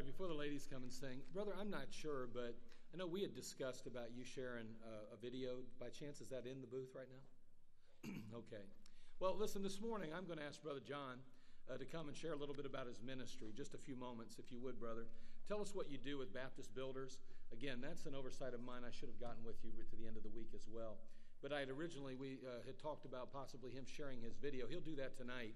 right, before the ladies come and sing, brother, I'm not sure, but I know we had discussed about you sharing a, a video. By chance, is that in the booth right now? okay. Well, listen, this morning I'm going to ask Brother John uh, to come and share a little bit about his ministry. Just a few moments, if you would, brother. Tell us what you do with Baptist Builders. Again, that's an oversight of mine. I should have gotten with you to the end of the week as well. But I had originally we uh, had talked about possibly him sharing his video. He'll do that tonight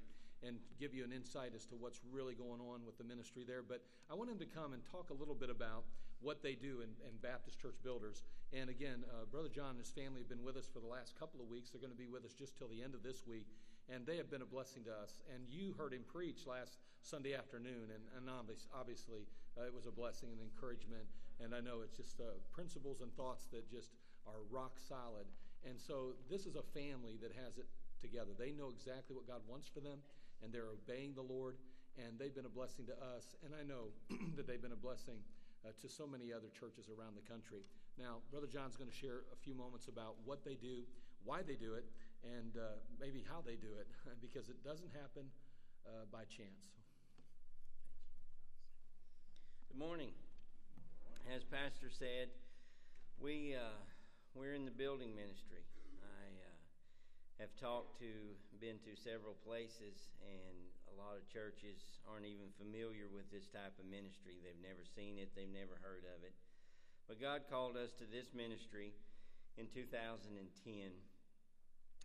and give you an insight as to what's really going on with the ministry there. But I want him to come and talk a little bit about what they do in, in Baptist Church Builders. And again, uh, Brother John and his family have been with us for the last couple of weeks. They're going to be with us just till the end of this week. And they have been a blessing to us. And you heard him preach last Sunday afternoon. And, and obviously, uh, it was a blessing and encouragement. And I know it's just uh, principles and thoughts that just are rock solid. And so this is a family that has it together. They know exactly what God wants for them and they're obeying the Lord, and they've been a blessing to us. And I know that they've been a blessing uh, to so many other churches around the country. Now, Brother John's going to share a few moments about what they do, why they do it, and uh, maybe how they do it, because it doesn't happen uh, by chance. Good morning. As Pastor said, we uh, we're in the building ministry. Have talked to, been to several places, and a lot of churches aren't even familiar with this type of ministry. They've never seen it, they've never heard of it. But God called us to this ministry in 2010.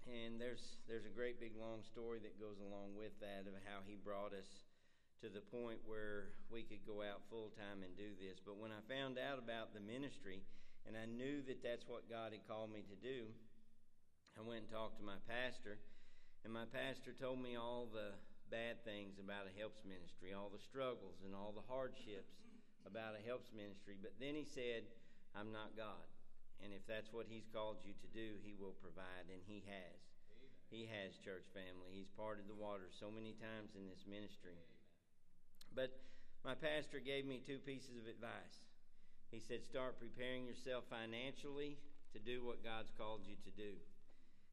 And there's there's a great big long story that goes along with that of how he brought us to the point where we could go out full time and do this. But when I found out about the ministry and I knew that that's what God had called me to do, I went and talked to my pastor, and my pastor told me all the bad things about a helps ministry, all the struggles and all the hardships about a helps ministry. But then he said, I'm not God. And if that's what he's called you to do, he will provide, and he has. Amen. He has, church family. He's parted the waters so many times in this ministry. Amen. But my pastor gave me two pieces of advice. He said, Start preparing yourself financially to do what God's called you to do.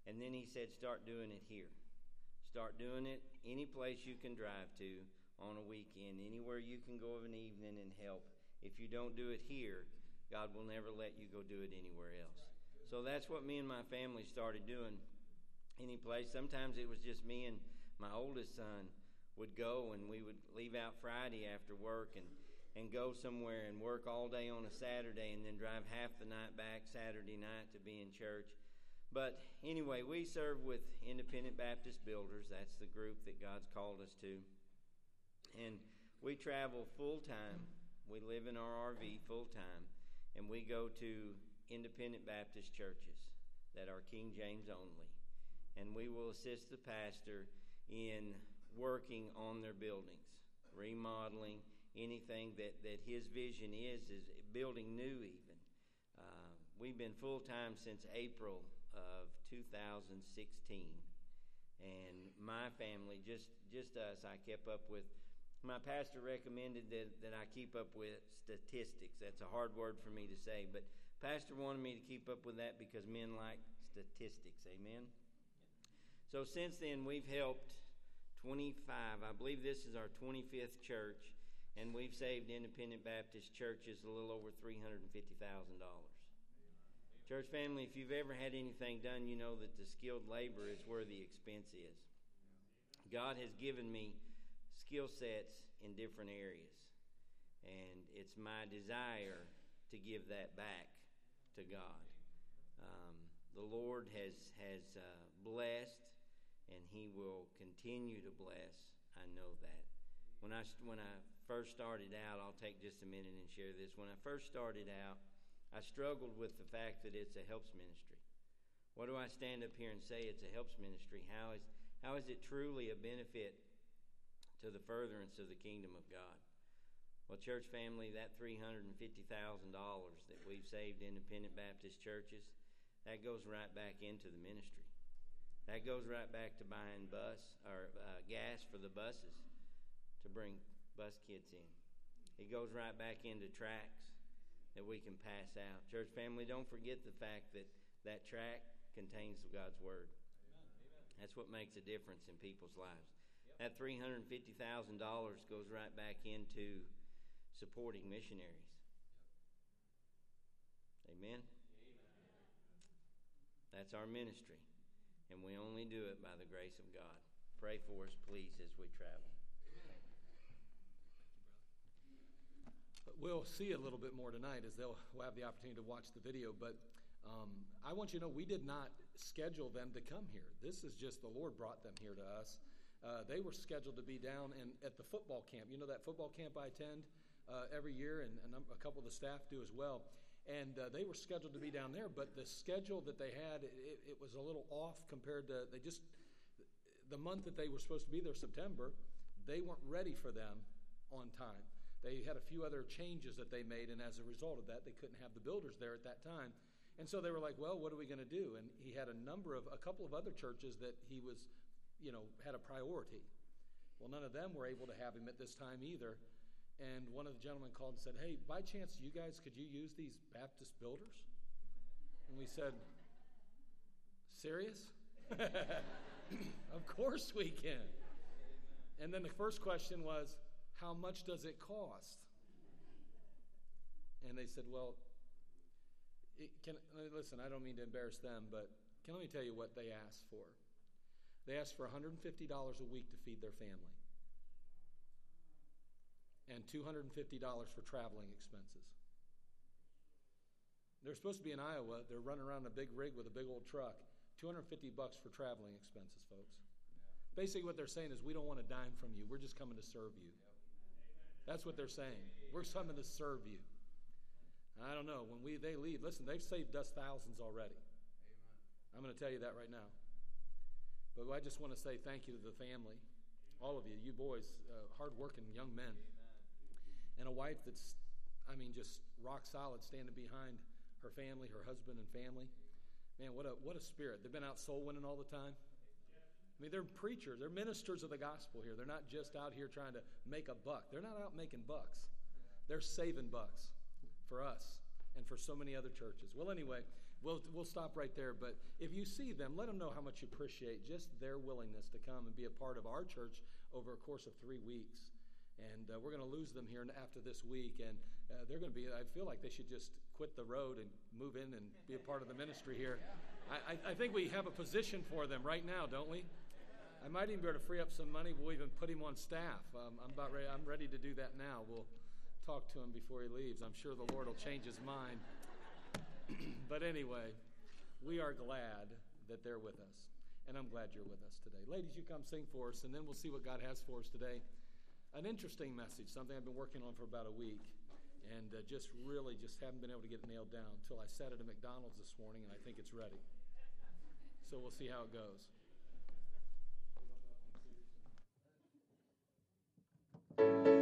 And then he said, start doing it here. Start doing it any place you can drive to on a weekend, anywhere you can go of an evening and help. If you don't do it here, God will never let you go do it anywhere else. So that's what me and my family started doing. Any place. Sometimes it was just me and my oldest son would go, and we would leave out Friday after work and and go somewhere and work all day on a Saturday, and then drive half the night back Saturday night to be in church. But anyway, we serve with Independent Baptist Builders. That's the group that God's called us to. And we travel full time. We live in our RV full time. And we go to Independent Baptist churches that are King James only. And we will assist the pastor in working on their buildings, remodeling, anything that, that his vision is, is building new even. Uh, we've been full time since April of 2016. And my family, just, just us, I kept up with. My pastor recommended that, that I keep up with statistics. That's a hard word for me to say, but pastor wanted me to keep up with that because men like statistics. Amen. So since then, we've helped 25. I believe this is our 25th church, and we've saved independent Baptist churches a little over $350,000. Church family, if you've ever had anything done, you know that the skilled labor is where the expense is. God has given me skill sets in different areas, and it's my desire to give that back to God. Um, the Lord has has uh, blessed, and He will continue to bless. I know that. When I when I first started out, I'll take just a minute and share this. When I first started out. I struggled with the fact that it's a helps ministry. What do I stand up here and say it's a helps ministry? How is, how is it truly a benefit to the furtherance of the kingdom of God? Well, church family, that $350,000 that we've saved independent Baptist churches, that goes right back into the ministry. That goes right back to buying bus or uh, gas for the buses to bring bus kids in. It goes right back into tracks that we can pass out. Church family, don't forget the fact that that track contains God's Word. Amen. That's what makes a difference in people's lives. Yep. That $350,000 goes right back into supporting missionaries. Amen? That's our ministry, and we only do it by the grace of God. Pray for us, please, as we travel. We'll see a little bit more tonight as they'll we'll have the opportunity to watch the video. But um, I want you to know we did not schedule them to come here. This is just the Lord brought them here to us. Uh, they were scheduled to be down in, at the football camp. You know that football camp I attend uh, every year, and, a couple of the staff do as well. And uh, they were scheduled to be down there, but the schedule that they had, it, it was a little off compared to they just the month that they were supposed to be there, September. They weren't ready for them on time. They had a few other changes that they made, and as a result of that, they couldn't have the builders there at that time. And so they were like, "Well, what are we going to do?" And he had a number of a couple of other churches that he was you know, had a priority. Well, none of them were able to have him at this time either. And one of the gentlemen called and said, Hey, by chance, you guys, could you use these Baptist builders? And we said, Serious? of course we can. And then the first question was, How much does it cost? And they said, Well, it can, listen, I don't mean to embarrass them, but can let me tell you what they asked for. They asked for $150 a week to feed their family and $250 for traveling expenses. They're supposed to be in Iowa. They're running around in a big rig with a big old truck. 250 bucks for traveling expenses, folks. Basically, what they're saying is, we don't want a dime from you. We're just coming to serve you. That's what they're saying. We're coming to serve you. I don't know. When we they leave, listen, they've saved us thousands already. I'm going to tell you that right now. But I just want to say thank you to the family, all of you, you boys, uh, hardworking young men, and a wife that's, I mean, just rock solid, standing behind her family, her husband and family. Man, what a what a spirit! They've been out soul winning all the time. I mean, they're preachers, they're ministers of the gospel here. They're not just out here trying to make a buck. They're not out making bucks. They're saving bucks for us and for so many other churches. Well, anyway, we'll, we'll stop right there. But if you see them, let them know how much you appreciate just their willingness to come and be a part of our church over a course of three weeks. And uh, we're going to lose them here after this week. And uh, they're going to be, I feel like they should just quit the road and move in and be a part of the ministry here. I, I think we have a position for them right now, don't we? I might even be able to free up some money. We'll even put him on staff. Um, I'm about ready. I'm ready to do that now. We'll talk to him before he leaves. I'm sure the Lord will change his mind. but anyway, we are glad that they're with us. And I'm glad you're with us today. Ladies, you come sing for us, and then we'll see what God has for us today. An interesting message, something I've been working on for about a week, and uh, just really just haven't been able to get it nailed down until I sat at a McDonald's this morning, and I think it's ready. So we'll see how it goes. Thank you.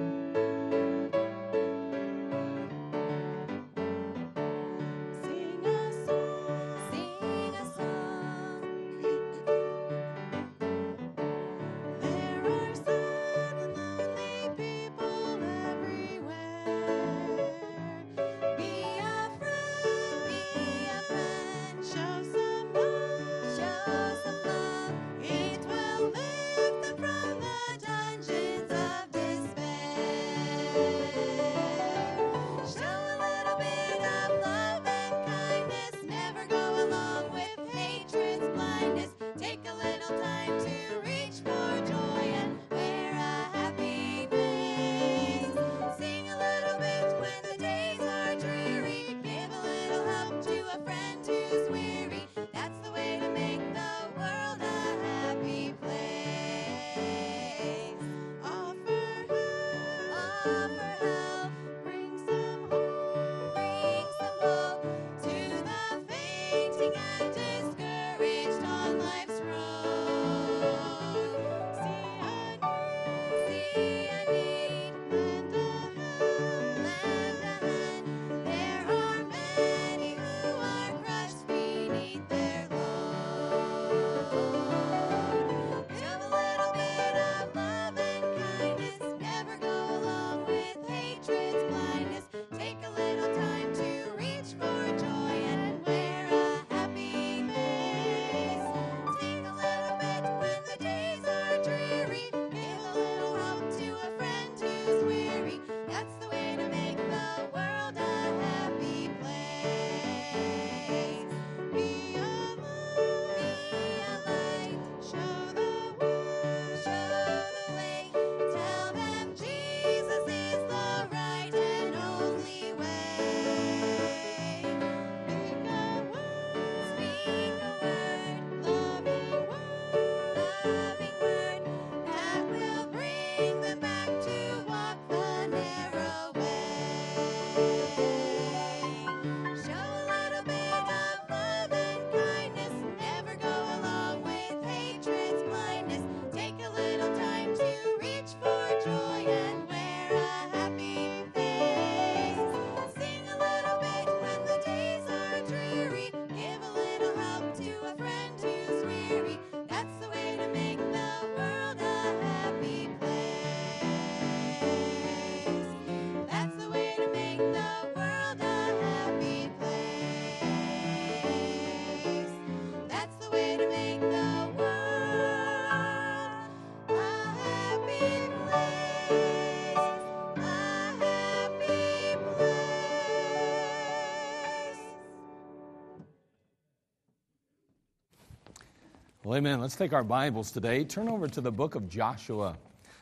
Amen. Let's take our Bibles today. Turn over to the book of Joshua.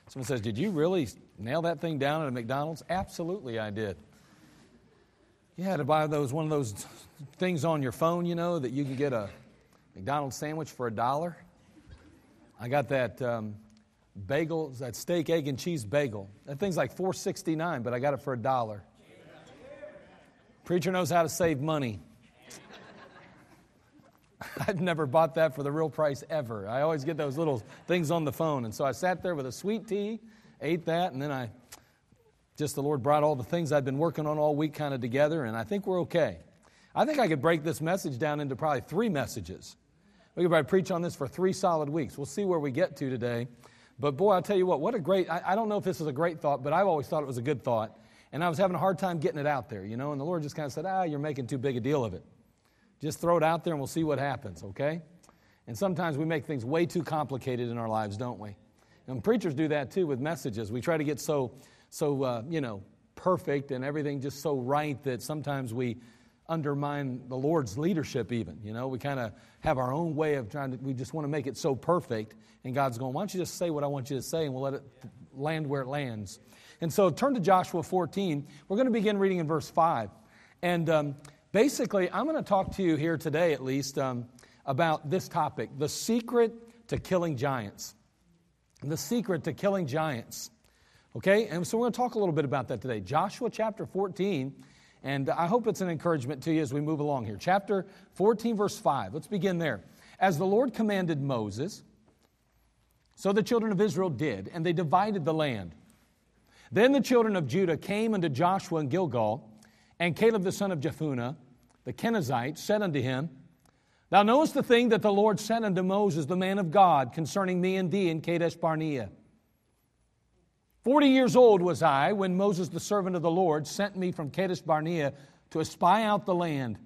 Someone says, Did you really nail that thing down at a McDonald's? Absolutely, I did. You had to buy those one of those things on your phone, you know, that you can get a McDonald's sandwich for a dollar. I got that um, bagel, that steak, egg, and cheese bagel. That thing's like four sixty nine, but I got it for a dollar. Preacher knows how to save money. I've never bought that for the real price ever. I always get those little things on the phone. And so I sat there with a sweet tea, ate that, and then I just the Lord brought all the things I'd been working on all week kind of together, and I think we're okay. I think I could break this message down into probably three messages. We could probably preach on this for three solid weeks. We'll see where we get to today. But boy, I'll tell you what, what a great, I, I don't know if this is a great thought, but I've always thought it was a good thought. And I was having a hard time getting it out there, you know, and the Lord just kind of said, ah, you're making too big a deal of it. Just throw it out there and we'll see what happens, okay? And sometimes we make things way too complicated in our lives, don't we? And preachers do that too with messages. We try to get so, so uh, you know, perfect and everything just so right that sometimes we undermine the Lord's leadership, even. You know, we kind of have our own way of trying to, we just want to make it so perfect. And God's going, why don't you just say what I want you to say and we'll let it land where it lands. And so turn to Joshua 14. We're going to begin reading in verse 5. And um, Basically, I'm going to talk to you here today, at least, um, about this topic the secret to killing giants. The secret to killing giants. Okay? And so we're going to talk a little bit about that today. Joshua chapter 14. And I hope it's an encouragement to you as we move along here. Chapter 14, verse 5. Let's begin there. As the Lord commanded Moses, so the children of Israel did, and they divided the land. Then the children of Judah came unto Joshua in Gilgal and Caleb the son of Jephunneh, the Kenizzite, said unto him, Thou knowest the thing that the Lord said unto Moses, the man of God, concerning me and thee in Kadesh Barnea. Forty years old was I when Moses, the servant of the Lord, sent me from Kadesh Barnea to espy out the land.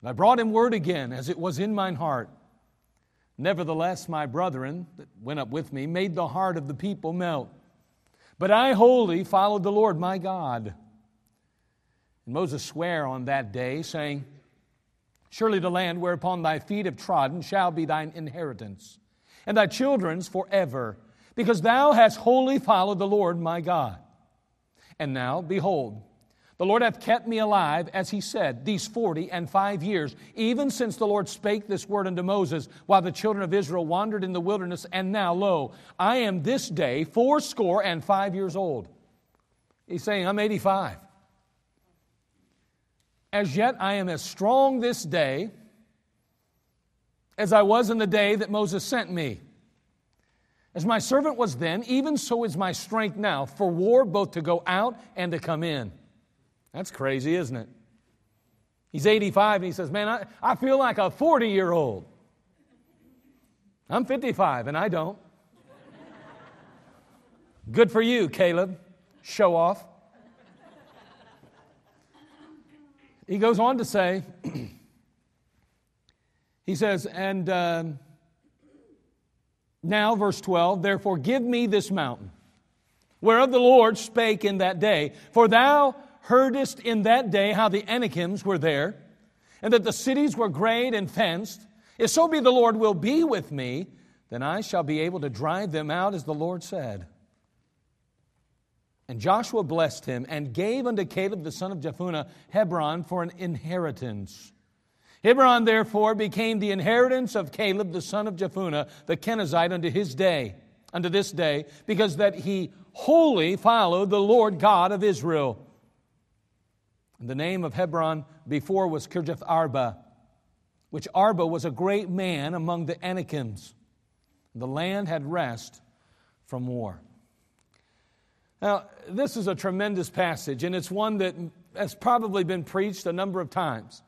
And I brought him word again, as it was in mine heart. Nevertheless, my brethren that went up with me made the heart of the people melt. But I wholly followed the Lord my God. And Moses sware on that day, saying, Surely the land whereupon thy feet have trodden shall be thine inheritance, and thy children's forever, because thou hast wholly followed the Lord my God. And now, behold, the Lord hath kept me alive, as he said, these forty and five years, even since the Lord spake this word unto Moses, while the children of Israel wandered in the wilderness. And now, lo, I am this day fourscore and five years old. He's saying, I'm 85. As yet I am as strong this day as I was in the day that Moses sent me. As my servant was then, even so is my strength now for war both to go out and to come in. That's crazy, isn't it? He's 85 and he says, Man, I, I feel like a 40 year old. I'm 55 and I don't. Good for you, Caleb. Show off. He goes on to say, he says, and uh, now, verse 12, therefore give me this mountain, whereof the Lord spake in that day. For thou heardest in that day how the Anakims were there, and that the cities were great and fenced. If so be the Lord will be with me, then I shall be able to drive them out as the Lord said. And Joshua blessed him and gave unto Caleb the son of Jephunneh Hebron for an inheritance. Hebron therefore became the inheritance of Caleb the son of Jephunneh the Kenizzite unto his day, unto this day, because that he wholly followed the Lord God of Israel. And the name of Hebron before was Kirjath Arba, which Arba was a great man among the Anakims. The land had rest from war. Now, this is a tremendous passage, and it's one that has probably been preached a number of times.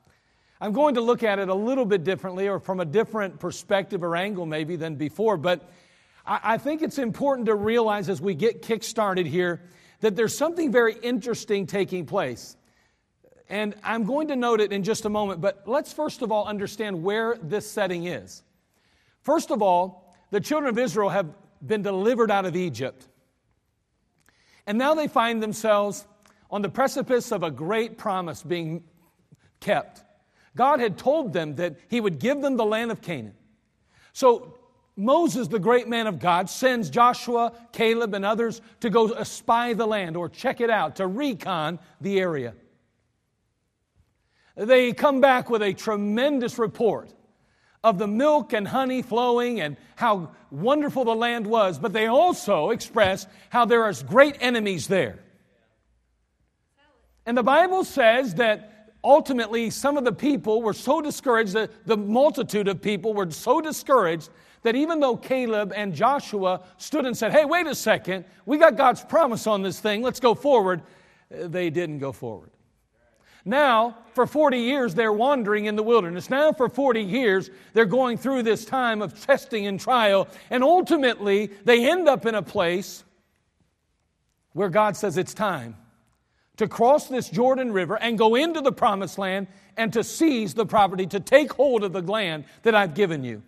I'm going to look at it a little bit differently or from a different perspective or angle, maybe, than before, but I think it's important to realize as we get kick-started here that there's something very interesting taking place. And I'm going to note it in just a moment, but let's first of all understand where this setting is. First of all, the children of Israel have been delivered out of Egypt. And now they find themselves on the precipice of a great promise being kept. God had told them that He would give them the land of Canaan. So Moses, the great man of God, sends Joshua, Caleb, and others to go spy the land or check it out, to recon the area. They come back with a tremendous report of the milk and honey flowing and how wonderful the land was, but they also express how there are great enemies there. And the Bible says that ultimately some of the people were so discouraged, that the multitude of people were so discouraged that even though Caleb and Joshua stood and said, Hey, wait a second, we got God's promise on this thing, let's go forward, they didn't go forward. Now, for 40 years, they're wandering in the wilderness. Now, for 40 years, they're going through this time of testing and trial. And ultimately, they end up in a place where God says it's time to cross this Jordan River and go into the promised land and to seize the property, to take hold of the land that I've given you.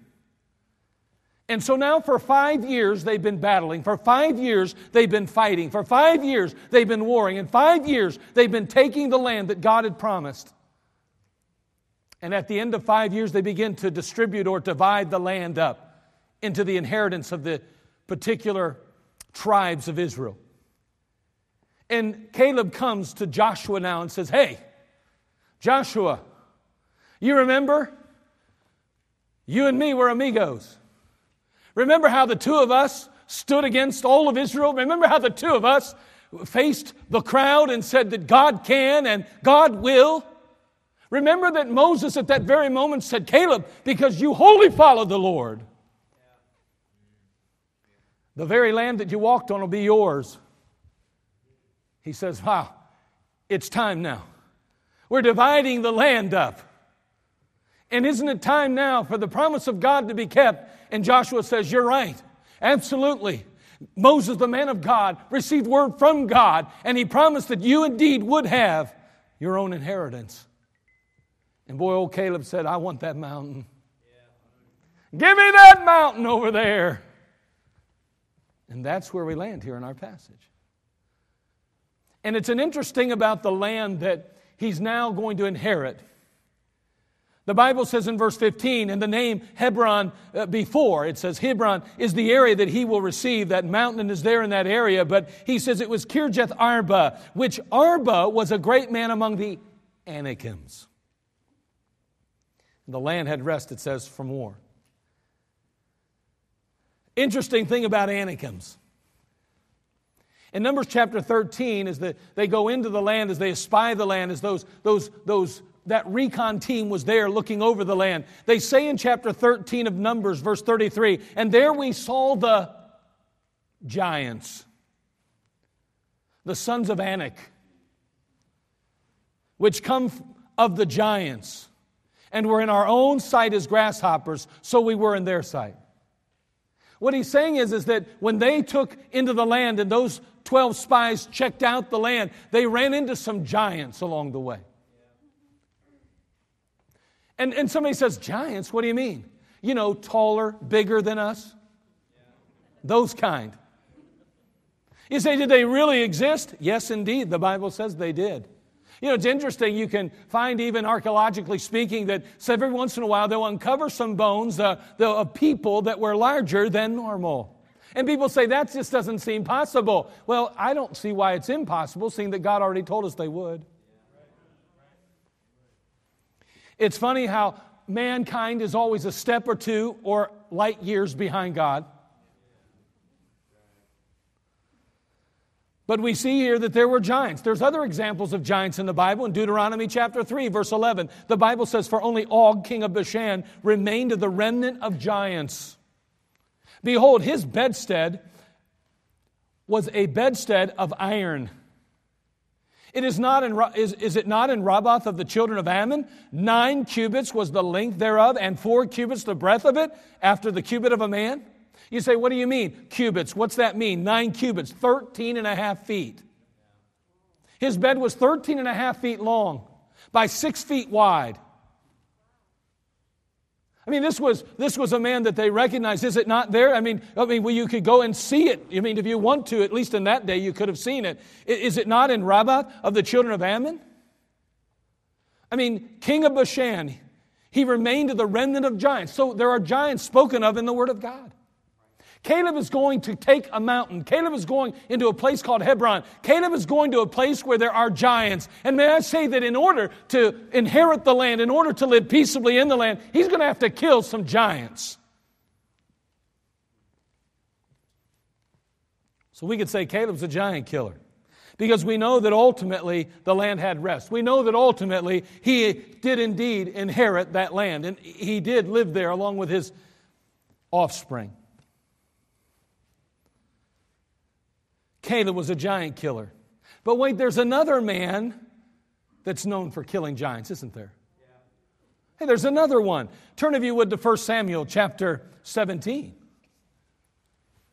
And so now, for five years, they've been battling. For five years, they've been fighting. For five years, they've been warring. In five years, they've been taking the land that God had promised. And at the end of five years, they begin to distribute or divide the land up into the inheritance of the particular tribes of Israel. And Caleb comes to Joshua now and says, Hey, Joshua, you remember? You and me were amigos. Remember how the two of us stood against all of Israel? Remember how the two of us faced the crowd and said that God can and God will? Remember that Moses at that very moment said, Caleb, because you wholly follow the Lord, the very land that you walked on will be yours. He says, Wow, it's time now. We're dividing the land up. And isn't it time now for the promise of God to be kept? And Joshua says, You're right. Absolutely. Moses, the man of God, received word from God, and he promised that you indeed would have your own inheritance. And boy, old Caleb said, I want that mountain. Give me that mountain over there. And that's where we land here in our passage. And it's an interesting about the land that he's now going to inherit. The Bible says in verse 15, and the name Hebron uh, before, it says Hebron is the area that he will receive. That mountain is there in that area, but he says it was Kirjath Arba, which Arba was a great man among the Anakims. The land had rest, it says, from war. Interesting thing about Anakims. In Numbers chapter 13, as the, they go into the land, as they espy the land, as those, those, those that recon team was there looking over the land. They say in chapter 13 of Numbers, verse 33, and there we saw the giants, the sons of Anak, which come of the giants, and were in our own sight as grasshoppers, so we were in their sight. What he's saying is, is that when they took into the land and those 12 spies checked out the land, they ran into some giants along the way. And, and somebody says, Giants? What do you mean? You know, taller, bigger than us? Those kind. You say, did they really exist? Yes, indeed. The Bible says they did. You know, it's interesting. You can find, even archaeologically speaking, that every once in a while they'll uncover some bones uh, of people that were larger than normal. And people say that just doesn't seem possible. Well, I don't see why it's impossible, seeing that God already told us they would. It's funny how mankind is always a step or two or light years behind God. But we see here that there were giants. There's other examples of giants in the Bible. In Deuteronomy chapter 3, verse 11, the Bible says, For only Og, king of Bashan, remained of the remnant of giants. Behold, his bedstead was a bedstead of iron it is, not in, is, is it not in Rabbath of the children of Ammon? Nine cubits was the length thereof, and four cubits the breadth of it, after the cubit of a man? You say, what do you mean, cubits? What's that mean? Nine cubits, 13 and a half feet. His bed was 13 and a half feet long by six feet wide. I mean, this was, this was a man that they recognized. Is it not there? I mean, I mean, well, you could go and see it. I mean, if you want to, at least in that day, you could have seen it. Is it not in Rabbath of the children of Ammon? I mean, king of Bashan, He remained the remnant of giants. So there are giants spoken of in the Word of God. Caleb is going to take a mountain. Caleb is going into a place called Hebron. Caleb is going to a place where there are giants. And may I say that in order to inherit the land, in order to live peaceably in the land, he's going to have to kill some giants. So we could say Caleb's a giant killer because we know that ultimately the land had rest. We know that ultimately he did indeed inherit that land and he did live there along with his offspring. Caleb was a giant killer. But wait, there's another man that's known for killing giants, isn't there? Hey, there's another one. Turn, if you would, to 1 Samuel chapter 17.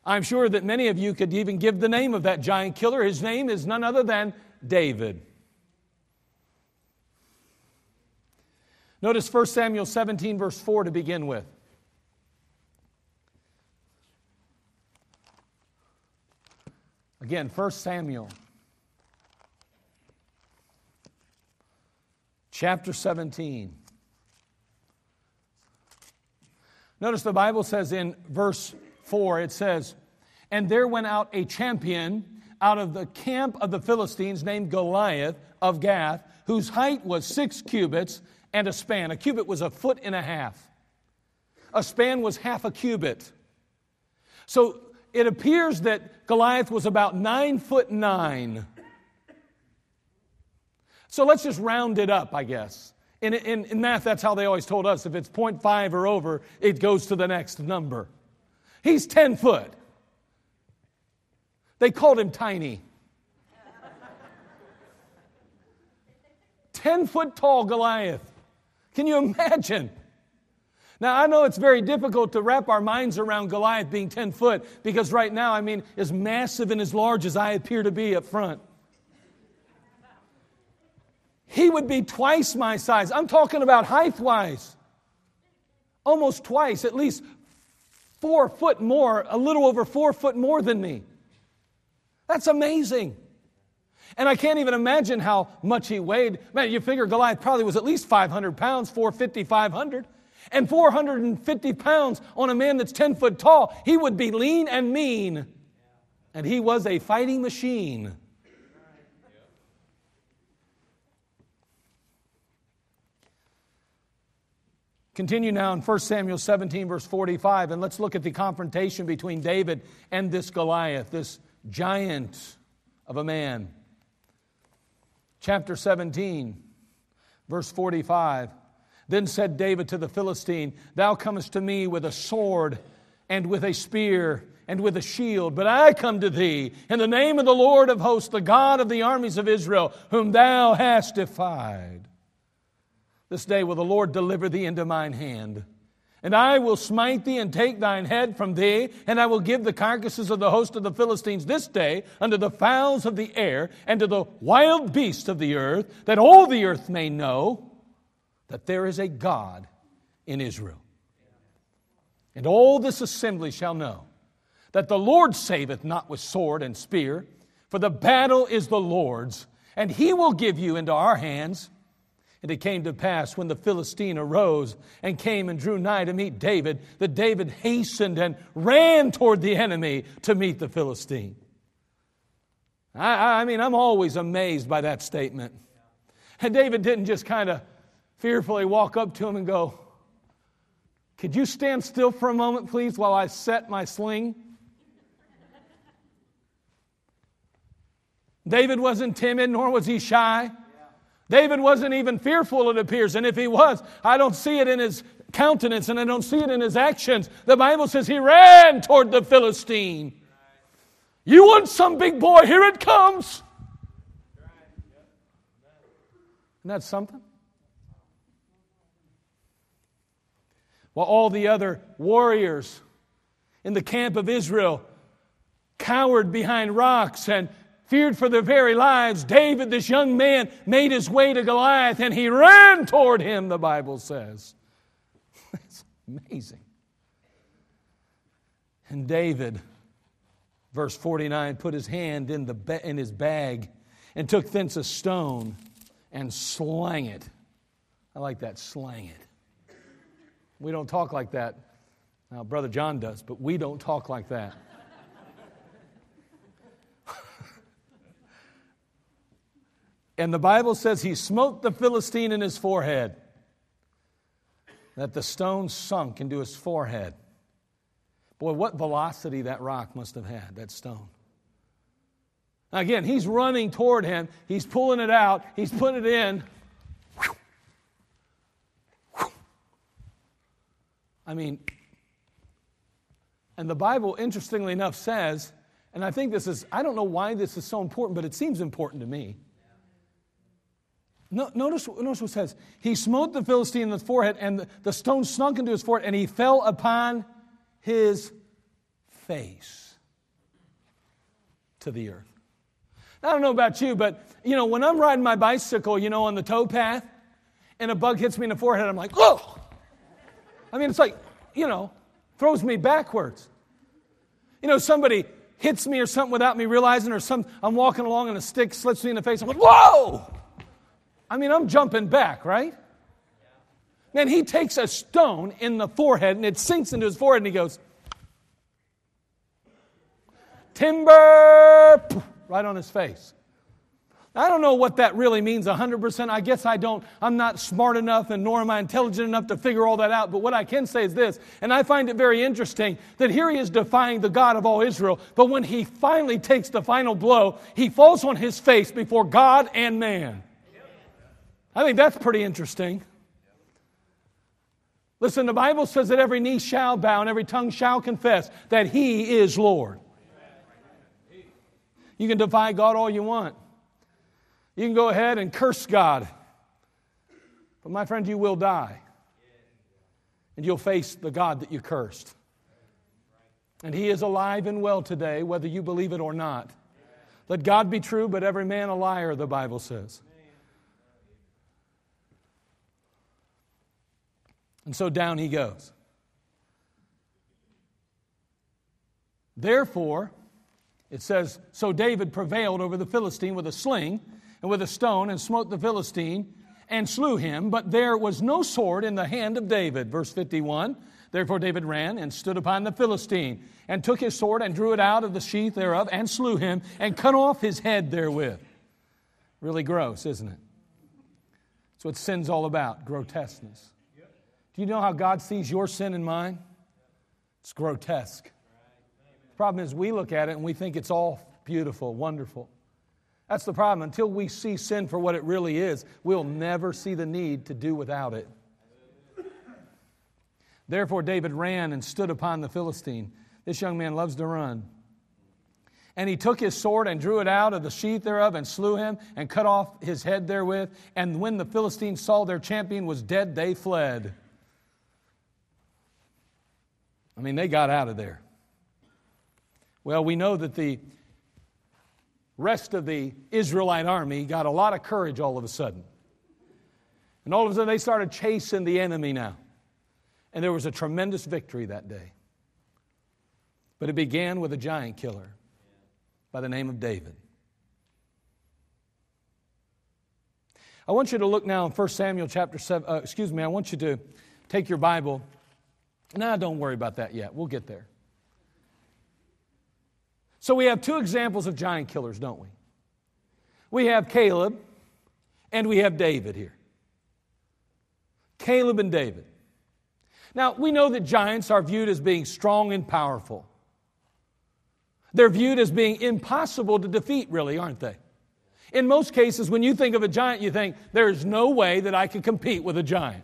I'm sure that many of you could even give the name of that giant killer. His name is none other than David. Notice 1 Samuel 17, verse 4 to begin with. Again, 1 Samuel chapter 17. Notice the Bible says in verse 4, it says, And there went out a champion out of the camp of the Philistines named Goliath of Gath, whose height was six cubits and a span. A cubit was a foot and a half, a span was half a cubit. So it appears that Goliath was about nine foot nine. So let's just round it up, I guess. In, in, in, math, that's how they always told us. If it's 0.5 or over, it goes to the next number. He's 10 foot. They called him tiny. 10 foot tall Goliath. Can you imagine? Now, I know it's very difficult to wrap our minds around Goliath being 10 foot because right now, I mean, as massive and as large as I appear to be up front, he would be twice my size. I'm talking about height wise. Almost twice, at least four foot more, a little over four foot more than me. That's amazing. And I can't even imagine how much he weighed. Man, you figure Goliath probably was at least 500 pounds, 450, 500 and 450 pounds on a man that's 10 foot tall, he would be lean and mean. And he was a fighting machine. Continue now in 1 Samuel 17, verse 45, and let's look at the confrontation between David and this Goliath, this giant of a man. Chapter 17, verse 45. Then said David to the Philistine, Thou comest to me with a sword and with a spear and with a shield, but I come to thee in the name of the Lord of hosts, the God of the armies of Israel, whom thou hast defied. This day will the Lord deliver thee into mine hand. And I will smite thee and take thine head from thee, and I will give the carcasses of the host of the Philistines this day unto the fowls of the air and to the wild beasts of the earth, that all the earth may know that there is a God in Israel. And all this assembly shall know that the Lord saveth not with sword and spear, for the battle is the Lord's, and he will give you into our hands. And it came to pass when the Philistine arose and came and drew nigh to meet David, that David hastened and ran toward the enemy to meet the Philistine. I, I mean, I'm always amazed by that statement. And David didn't just kind of fearfully walk up to him and go, Could you stand still for a moment, please, while I set my sling? David wasn't timid, nor was he shy. David wasn't even fearful, it appears. And if he was, I don't see it in his countenance and I don't see it in his actions. The Bible says he ran toward the Philistine. You want some big boy? Here it comes. Isn't that something? While all the other warriors in the camp of Israel cowered behind rocks and feared for their very lives, David, this young man, made his way to Goliath and he ran toward him, the Bible says. That's amazing. And David, verse 49, put his hand in, the ba- in his bag and took thence a stone and slang it. I like that, slang it We don't talk like that. Now, Brother John does, but we don't talk like that. and the Bible says he smote the Philistine in his forehead, that the stone sunk into his forehead. Boy, what velocity that rock must have had, that stone. Again, he's running toward him. He's pulling it out. He's putting it in. I mean, and the Bible, interestingly enough, says, and I think this is, I don't know why this is so important, but it seems important to me. No, notice, notice what it says. He smote the Philistine in the forehead, and the, the stone sunk into his forehead, and he fell upon his face to the earth. I don't know about you, but you know, when I'm riding my bicycle, you know, on the towpath, and a bug hits me in the forehead, I'm like, oh! I mean, it's like, you know, throws me backwards. You know, somebody hits me or something without me realizing, or some I'm walking along and a stick slips me in the face. I'm like, whoa! I mean, I'm jumping back, right? Man, he takes a stone in the forehead and it sinks into his forehead and he goes, Timber! Right on his face. I don't know what that really means 100%. I guess I don't, I'm not smart enough and nor am I intelligent enough to figure all that out. But what I can say is this, and I find it very interesting that here he is defying the God of all Israel, but when he finally takes the final blow, he falls on his face before God and man. I think that's pretty interesting. Listen, the Bible says that every knee shall bow and every tongue shall confess that he is Lord. You can defy God all you want. You can go ahead and curse God. But my friend, you will die. And you'll face the God that you cursed. And He is alive and well today, whether you believe it or not. Let God be true, but every man a liar, the Bible says. And so down he goes. Therefore, it says, So David prevailed over the Philistine with a sling and with a stone and smote the Philistine and slew him, but there was no sword in the hand of David. Verse 51 Therefore David ran and stood upon the Philistine and took his sword and drew it out of the sheath thereof and slew him and cut off his head therewith. Really gross, isn't it? That's what sin's all about grotesqueness. Do you know how God sees your sin and mine? It's grotesque. The problem is we look at it and we think it's all beautiful, wonderful. That's the problem. Until we see sin for what it really is, we'll never see the need to do without it. Therefore, David ran and stood upon the Philistine. This young man loves to run. And he took his sword and drew it out of the sheath thereof and slew him and cut off his head therewith. And when the Philistines saw their champion was dead, they fled. I mean, they got out of there. Well, we know that the rest of the Israelite army got a lot of courage all of a sudden. And all of a sudden they started chasing the enemy now. And there was a tremendous victory that day. But it began with a giant killer by the name of David. I want you to look now in 1 Samuel chapter 7. Uh, excuse me, I want you to take your Bible. Now, don't worry about that yet. We'll get there. So we have two examples of giant killers, don't we? We have Caleb and we have David here. Caleb and David. Now, we know that giants are viewed as being strong and powerful. They're viewed as being impossible to defeat, really, aren't they? In most cases, when you think of a giant, you think, there's no way that I could compete with a giant.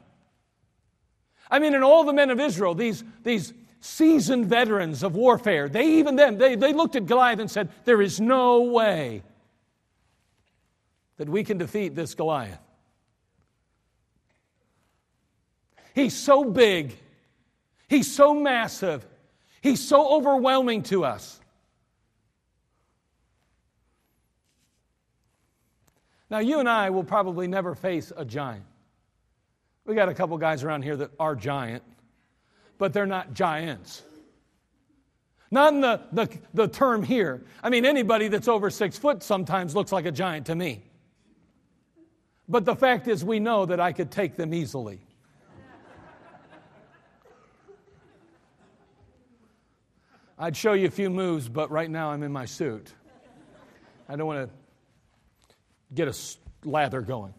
I mean, in all the men of Israel, these, these seasoned veterans of warfare, they even then, they, they looked at Goliath and said, There is no way that we can defeat this Goliath. He's so big, he's so massive, he's so overwhelming to us. Now, you and I will probably never face a giant. We got a couple guys around here that are giant but they're not giants. Not in the, the, the term here. I mean, anybody that's over six foot sometimes looks like a giant to me. But the fact is, we know that I could take them easily. I'd show you a few moves, but right now I'm in my suit. I don't want to get a lather going.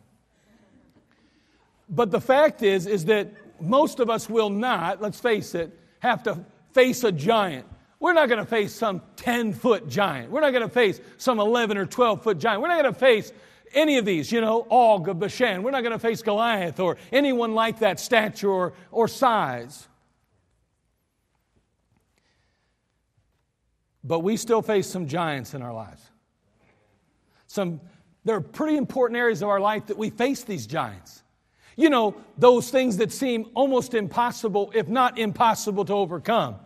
But the fact is, is that most of us will not, let's face it, have to face a giant. We're not going to face some 10 foot giant. We're not going to face some 11 or 12 foot giant. We're not going to face any of these, you know, Og of Bashan. We're not going to face Goliath or anyone like that stature or, or size. But we still face some giants in our lives. Some, there are pretty important areas of our life that we face these giants. You know, those things that seem almost impossible, if not impossible to overcome,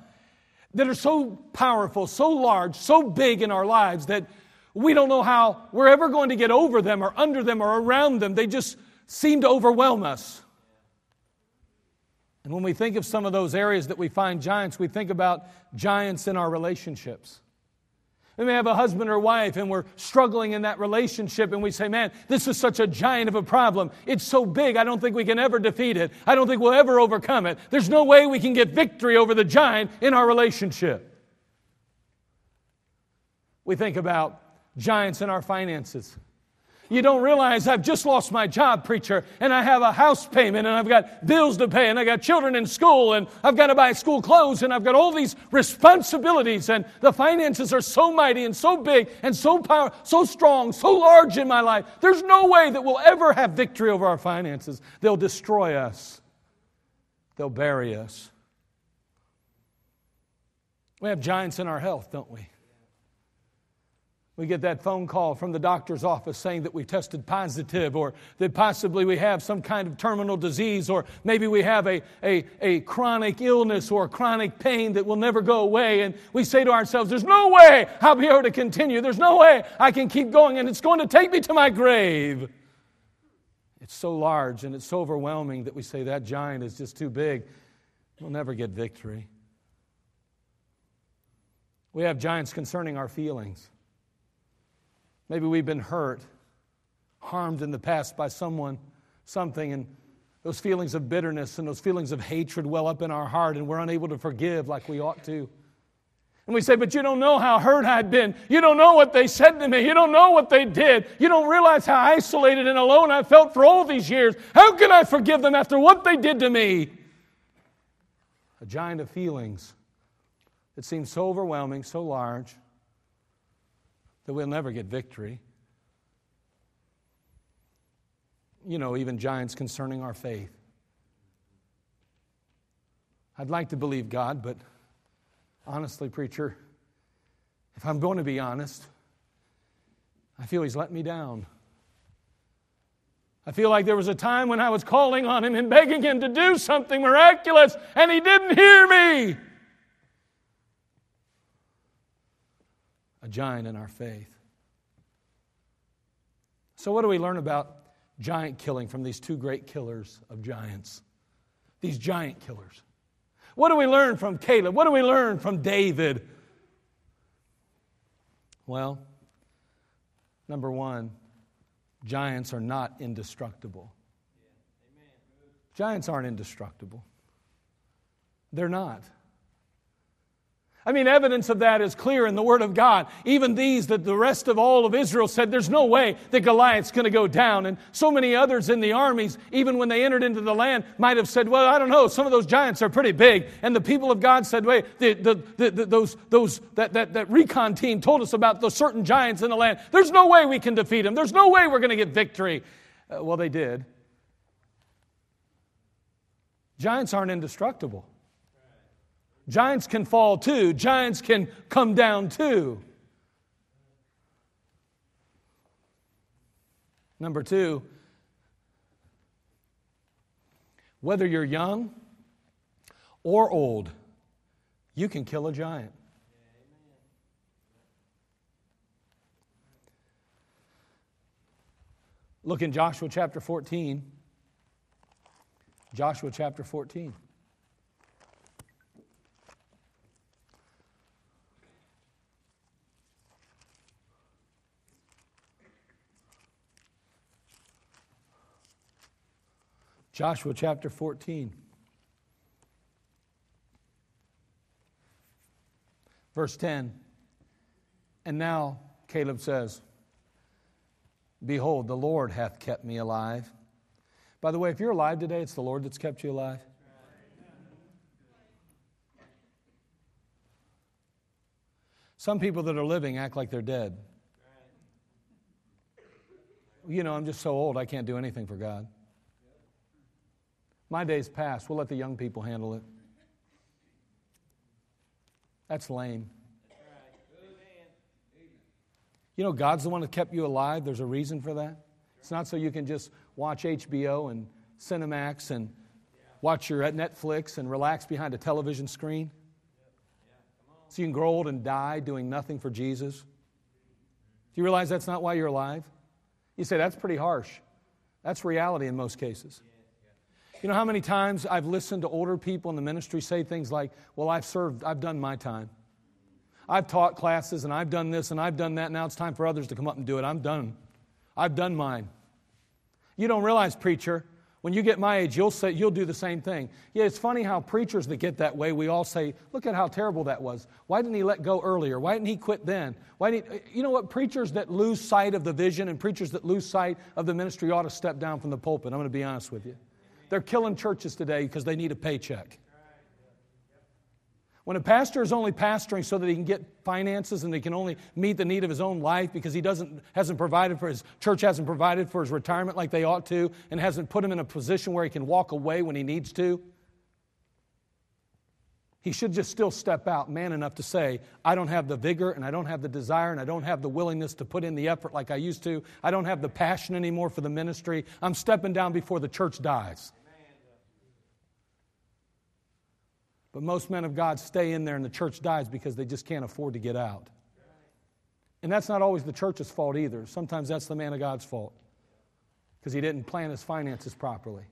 that are so powerful, so large, so big in our lives that we don't know how we're ever going to get over them or under them or around them. They just seem to overwhelm us. And when we think of some of those areas that we find giants, we think about giants in our relationships. We may have a husband or wife and we're struggling in that relationship and we say, man, this is such a giant of a problem. It's so big, I don't think we can ever defeat it. I don't think we'll ever overcome it. There's no way we can get victory over the giant in our relationship. We think about giants in our finances. You don't realize I've just lost my job, preacher, and I have a house payment, and I've got bills to pay, and I've got children in school, and I've got to buy school clothes, and I've got all these responsibilities, and the finances are so mighty and so big and so power, so strong, so large in my life. There's no way that we'll ever have victory over our finances. They'll destroy us. They'll bury us. We have giants in our health, don't we? We get that phone call from the doctor's office saying that we tested positive or that possibly we have some kind of terminal disease or maybe we have a, a, a chronic illness or a chronic pain that will never go away. And we say to ourselves, There's no way I'll be able to continue. There's no way I can keep going and it's going to take me to my grave. It's so large and it's so overwhelming that we say that giant is just too big. We'll never get victory. We have giants concerning our feelings. Maybe we've been hurt, harmed in the past by someone, something, and those feelings of bitterness and those feelings of hatred well up in our heart, and we're unable to forgive like we ought to. And we say, But you don't know how hurt I've been. You don't know what they said to me. You don't know what they did. You don't realize how isolated and alone I felt for all these years. How can I forgive them after what they did to me? A giant of feelings that seems so overwhelming, so large that we'll never get victory. You know, even giants concerning our faith. I'd like to believe God, but honestly, preacher, if I'm going to be honest, I feel He's let me down. I feel like there was a time when I was calling on Him and begging Him to do something miraculous, and He didn't hear me. A giant in our faith. So, what do we learn about giant killing from these two great killers of giants? These giant killers. What do we learn from Caleb? What do we learn from David? Well, number one, giants are not indestructible. Giants aren't indestructible. They're not. I mean, evidence of that is clear in the Word of God. Even these that the rest of all of Israel said, there's no way that Goliath's going to go down. And so many others in the armies, even when they entered into the land, might have said, well, I don't know, some of those giants are pretty big. And the people of God said, wait, the, the, the, the, those, those, that, that, that recon team told us about those certain giants in the land. There's no way we can defeat them. There's no way we're going to get victory. Uh, well, they did. Giants aren't indestructible. Giants can fall too, giants can come down too. Number two, whether you're young or old, you can kill a giant. Look in Joshua chapter 14. Joshua chapter 14. Joshua chapter 14. Verse 10. And now Caleb says, Behold, the Lord hath kept me alive. By the way, if you're alive today, it's the Lord that's kept you alive. Some people that are living act like they're dead. You know, I'm just so old, I can't do anything for God. My day's past. We'll let the young people handle it. That's lame. You know, God's the one that kept you alive. There's a reason for that. It's not so you can just watch HBO and Cinemax and watch your uh, Netflix and relax behind a television screen. So you can grow old and die doing nothing for Jesus. Do you realize that's not why you're alive? You say, that's pretty harsh. That's reality in most cases. You know how many times I've listened to older people in the ministry say things like, Well, I've served, I've done my time. I've taught classes and I've done this and I've done that. Now it's time for others to come up and do it. I'm done. I've done mine. You don't realize, preacher, when you get my age, you'll say you'll do the same thing. Yeah, it's funny how preachers that get that way, we all say, "Look at how terrible that was. Why didn't he let go earlier? Why didn't he quit then? Why didn't he? you know what? Preachers that lose sight of the vision and preachers that lose sight of the ministry ought to step down from the pulpit. I'm going to be honest with you. They're killing churches today because they need a paycheck. When a pastor is only pastoring so that he can get finances and he can only meet the need of his own life because he doesn't, hasn't provided for his church, hasn't provided for his retirement like they ought to, and hasn't put him in a position where he can walk away when he needs to, he should just still step out man enough to say, I don't have the vigor and I don't have the desire and I don't have the willingness to put in the effort like I used to. I don't have the passion anymore for the ministry. I'm stepping down before the church dies. But most men of God stay in there and the church dies because they just can't afford to get out. And that's not always the church's fault either. Sometimes that's the man of God's fault because he didn't plan his finances properly.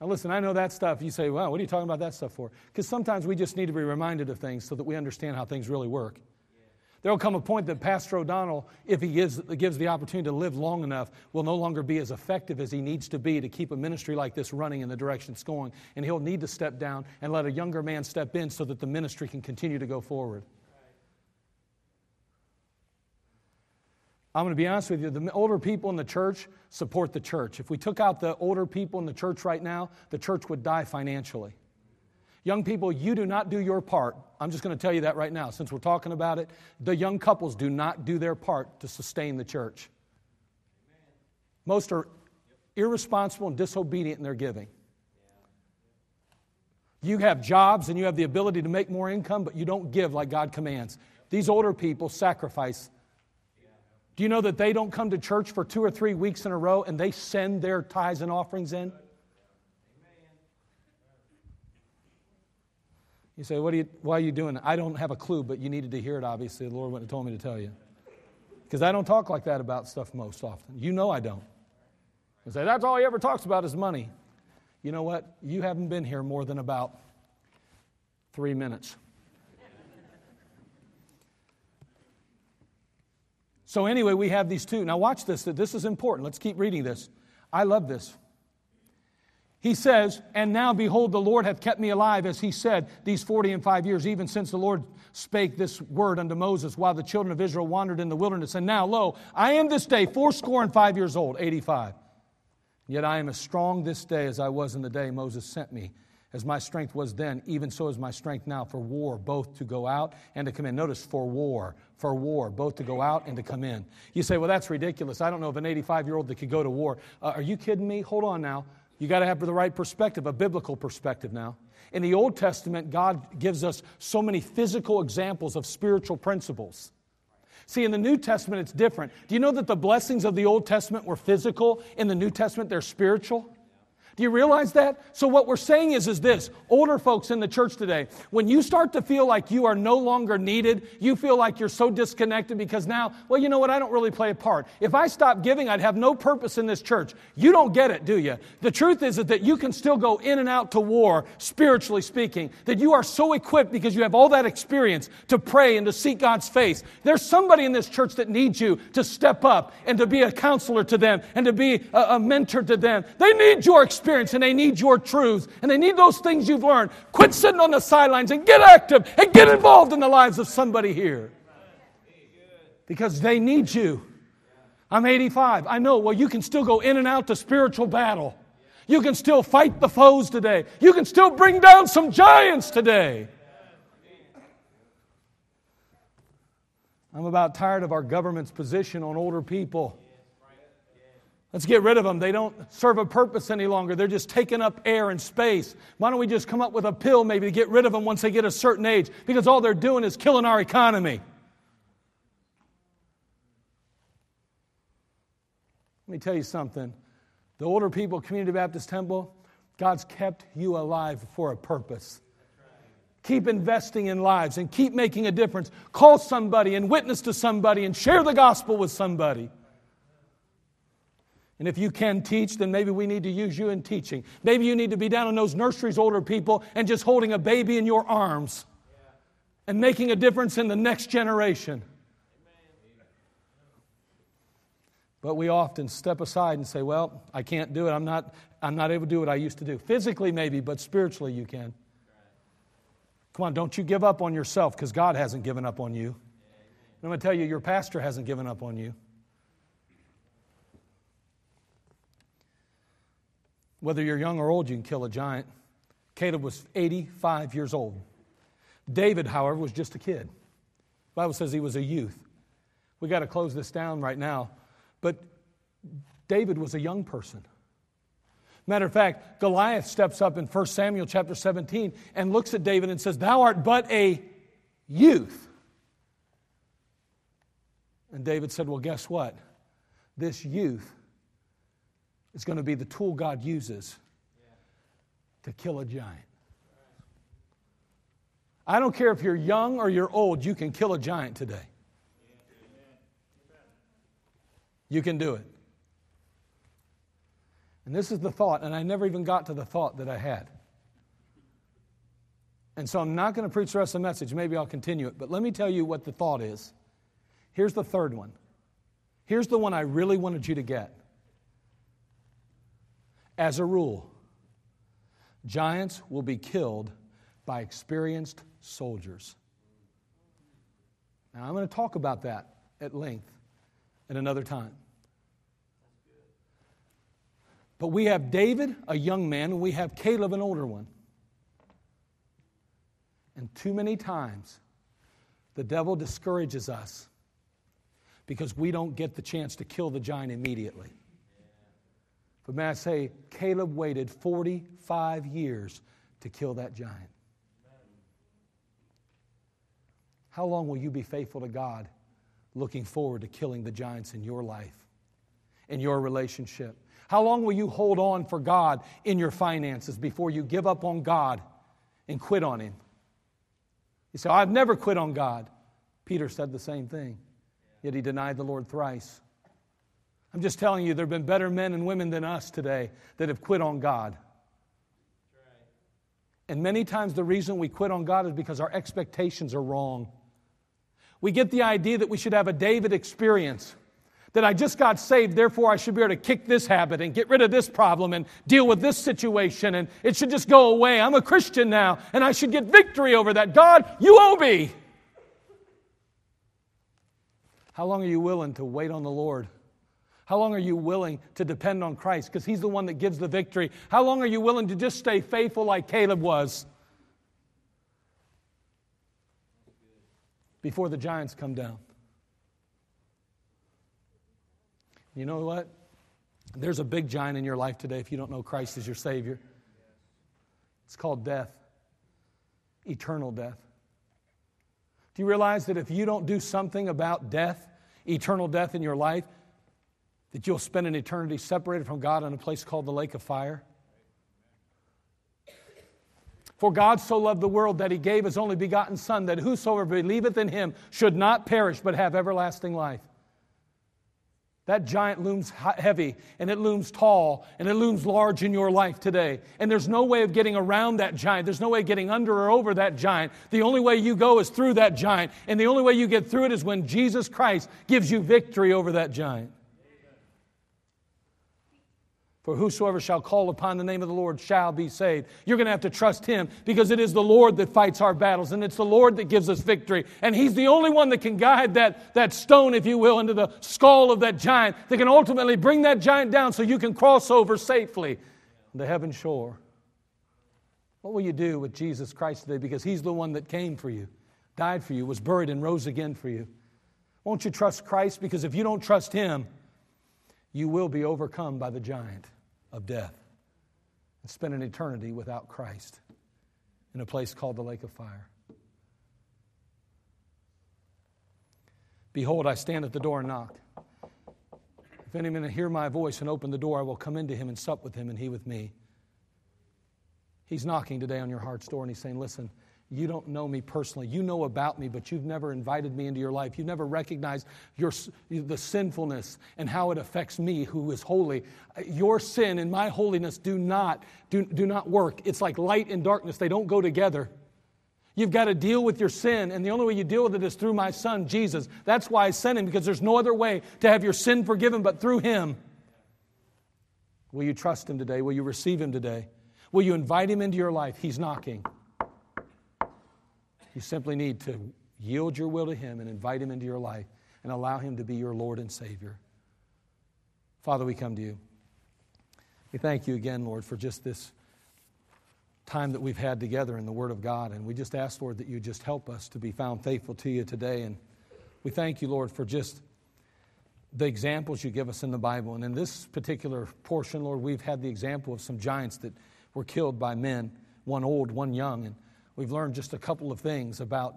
Now, listen, I know that stuff. You say, well, what are you talking about that stuff for? Because sometimes we just need to be reminded of things so that we understand how things really work. There will come a point that Pastor O'Donnell, if he gives, gives the opportunity to live long enough, will no longer be as effective as he needs to be to keep a ministry like this running in the direction it's going. And he'll need to step down and let a younger man step in so that the ministry can continue to go forward. I'm going to be honest with you, the older people in the church support the church. If we took out the older people in the church right now, the church would die financially. Young people, you do not do your part. I'm just going to tell you that right now. Since we're talking about it, the young couples do not do their part to sustain the church. Most are irresponsible and disobedient in their giving. You have jobs and you have the ability to make more income, but you don't give like God commands. These older people sacrifice. Do you know that they don't come to church for two or three weeks in a row and they send their tithes and offerings in? You say, what are you, why are you doing that? I don't have a clue, but you needed to hear it, obviously. The Lord wouldn't have told me to tell you. Because I don't talk like that about stuff most often. You know I don't. I say, that's all he ever talks about is money. You know what? You haven't been here more than about three minutes. so, anyway, we have these two. Now, watch this. This is important. Let's keep reading this. I love this. He says, And now behold, the Lord hath kept me alive, as he said, these forty and five years, even since the Lord spake this word unto Moses, while the children of Israel wandered in the wilderness. And now, lo, I am this day fourscore and five years old, 85. Yet I am as strong this day as I was in the day Moses sent me. As my strength was then, even so is my strength now for war, both to go out and to come in. Notice for war, for war, both to go out and to come in. You say, well, that's ridiculous. I don't know of an 85 year old that could go to war. Uh, are you kidding me? Hold on now. You got to have the right perspective, a biblical perspective now. In the Old Testament, God gives us so many physical examples of spiritual principles. See, in the New Testament, it's different. Do you know that the blessings of the Old Testament were physical? In the New Testament, they're spiritual? Do you realize that? So what we're saying is is this, older folks in the church today, when you start to feel like you are no longer needed, you feel like you're so disconnected because now, well, you know what, I don't really play a part. If I stop giving, I'd have no purpose in this church. You don't get it, do you? The truth is that you can still go in and out to war, spiritually speaking, that you are so equipped because you have all that experience to pray and to seek God's face. There's somebody in this church that needs you to step up and to be a counselor to them and to be a, a mentor to them. They need your experience experience and they need your truths and they need those things you've learned. Quit sitting on the sidelines and get active and get involved in the lives of somebody here. Because they need you. I'm 85. I know, well, you can still go in and out to spiritual battle. You can still fight the foes today. You can still bring down some giants today. I'm about tired of our government's position on older people. Let's get rid of them. They don't serve a purpose any longer. They're just taking up air and space. Why don't we just come up with a pill maybe to get rid of them once they get a certain age? Because all they're doing is killing our economy. Let me tell you something. The older people, Community Baptist Temple, God's kept you alive for a purpose. Keep investing in lives and keep making a difference. Call somebody and witness to somebody and share the gospel with somebody. And if you can teach, then maybe we need to use you in teaching. Maybe you need to be down in those nurseries, older people, and just holding a baby in your arms and making a difference in the next generation. But we often step aside and say, Well, I can't do it. I'm not, I'm not able to do what I used to do. Physically, maybe, but spiritually, you can. Come on, don't you give up on yourself because God hasn't given up on you. And I'm going to tell you, your pastor hasn't given up on you. Whether you're young or old, you can kill a giant. Caleb was 85 years old. David, however, was just a kid. The Bible says he was a youth. We got to close this down right now. But David was a young person. Matter of fact, Goliath steps up in 1 Samuel chapter 17 and looks at David and says, Thou art but a youth. And David said, Well, guess what? This youth is going to be the tool God uses to kill a giant. I don't care if you're young or you're old, you can kill a giant today. You can do it. And this is the thought, and I never even got to the thought that I had. And so I'm not going to preach the rest of the message. Maybe I'll continue it. But let me tell you what the thought is. Here's the third one. Here's the one I really wanted you to get. As a rule, giants will be killed by experienced soldiers. Now, I'm going to talk about that at length at another time. But we have David, a young man, and we have Caleb, an older one. And too many times, the devil discourages us because we don't get the chance to kill the giant immediately. But may I say, Caleb waited 45 years to kill that giant. How long will you be faithful to God looking forward to killing the giants in your life, in your relationship? How long will you hold on for God in your finances before you give up on God and quit on Him? You say, I've never quit on God. Peter said the same thing, yet he denied the Lord thrice. I'm just telling you, there have been better men and women than us today that have quit on God. And many times the reason we quit on God is because our expectations are wrong. We get the idea that we should have a David experience that I just got saved, therefore I should be able to kick this habit and get rid of this problem and deal with this situation and it should just go away. I'm a Christian now and I should get victory over that. God, you owe me. How long are you willing to wait on the Lord? How long are you willing to depend on Christ? Because He's the one that gives the victory. How long are you willing to just stay faithful like Caleb was before the giants come down? You know what? There's a big giant in your life today if you don't know Christ as your Savior. It's called death, eternal death. Do you realize that if you don't do something about death, eternal death in your life, that you'll spend an eternity separated from God in a place called the lake of fire? For God so loved the world that he gave his only begotten Son, that whosoever believeth in him should not perish but have everlasting life. That giant looms heavy and it looms tall and it looms large in your life today. And there's no way of getting around that giant. There's no way of getting under or over that giant. The only way you go is through that giant. And the only way you get through it is when Jesus Christ gives you victory over that giant. For whosoever shall call upon the name of the Lord shall be saved. You're going to have to trust Him because it is the Lord that fights our battles and it's the Lord that gives us victory. And He's the only one that can guide that, that stone, if you will, into the skull of that giant, that can ultimately bring that giant down so you can cross over safely the heaven shore. What will you do with Jesus Christ today? Because He's the one that came for you, died for you, was buried, and rose again for you. Won't you trust Christ? Because if you don't trust Him, you will be overcome by the giant of death and spend an eternity without Christ in a place called the lake of fire. Behold, I stand at the door and knock. If any man hear my voice and open the door, I will come into him and sup with him and he with me. He's knocking today on your heart's door and he's saying, Listen, you don't know me personally. You know about me, but you've never invited me into your life. You've never recognized your, the sinfulness and how it affects me, who is holy. Your sin and my holiness do not, do, do not work. It's like light and darkness, they don't go together. You've got to deal with your sin, and the only way you deal with it is through my son, Jesus. That's why I sent him, because there's no other way to have your sin forgiven but through him. Will you trust him today? Will you receive him today? Will you invite him into your life? He's knocking. You simply need to yield your will to Him and invite Him into your life and allow Him to be your Lord and Savior. Father, we come to you. We thank you again, Lord, for just this time that we've had together in the Word of God. And we just ask, Lord, that you just help us to be found faithful to you today. And we thank you, Lord, for just the examples you give us in the Bible. And in this particular portion, Lord, we've had the example of some giants that were killed by men, one old, one young. And we've learned just a couple of things about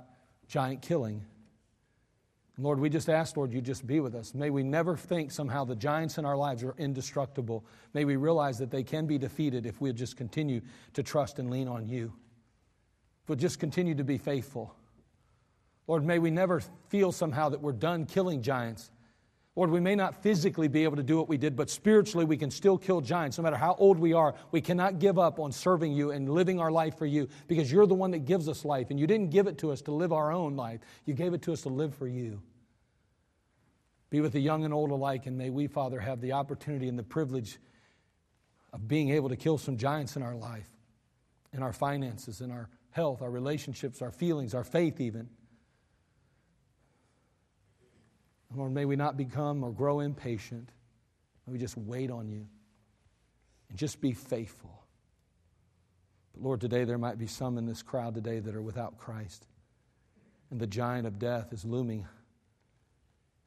giant killing. Lord, we just ask, Lord, you just be with us. May we never think somehow the giants in our lives are indestructible. May we realize that they can be defeated if we just continue to trust and lean on you. If we just continue to be faithful. Lord, may we never feel somehow that we're done killing giants. Lord, we may not physically be able to do what we did, but spiritually we can still kill giants. No matter how old we are, we cannot give up on serving you and living our life for you because you're the one that gives us life. And you didn't give it to us to live our own life, you gave it to us to live for you. Be with the young and old alike, and may we, Father, have the opportunity and the privilege of being able to kill some giants in our life, in our finances, in our health, our relationships, our feelings, our faith, even. Lord, may we not become or grow impatient. May we just wait on you and just be faithful. But Lord, today there might be some in this crowd today that are without Christ. And the giant of death is looming.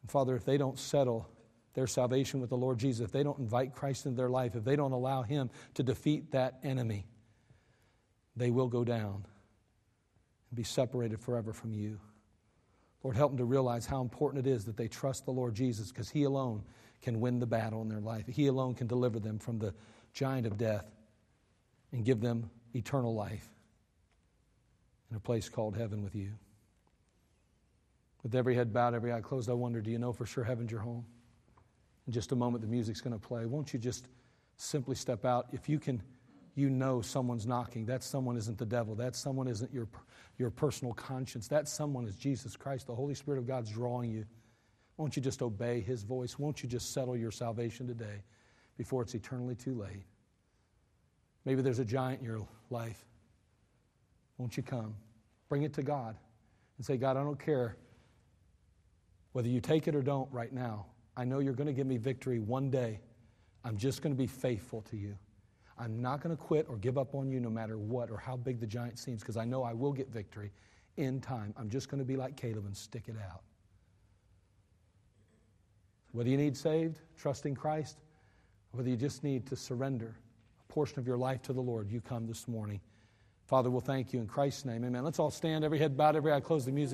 And Father, if they don't settle their salvation with the Lord Jesus, if they don't invite Christ into their life, if they don't allow Him to defeat that enemy, they will go down and be separated forever from you. Lord, help them to realize how important it is that they trust the Lord Jesus because He alone can win the battle in their life. He alone can deliver them from the giant of death and give them eternal life in a place called heaven with you. With every head bowed, every eye closed, I wonder do you know for sure heaven's your home? In just a moment, the music's going to play. Won't you just simply step out? If you can, you know someone's knocking. That someone isn't the devil. That someone isn't your your personal conscience. That someone is Jesus Christ. The Holy Spirit of God's drawing you. Won't you just obey His voice? Won't you just settle your salvation today before it's eternally too late? Maybe there's a giant in your life. Won't you come? Bring it to God and say, God, I don't care whether you take it or don't right now. I know you're going to give me victory one day. I'm just going to be faithful to you. I'm not going to quit or give up on you no matter what or how big the giant seems because I know I will get victory in time. I'm just going to be like Caleb and stick it out. Whether you need saved, trusting Christ, whether you just need to surrender a portion of your life to the Lord, you come this morning. Father, we'll thank you in Christ's name. Amen. Let's all stand, every head bowed, every eye closed, the music.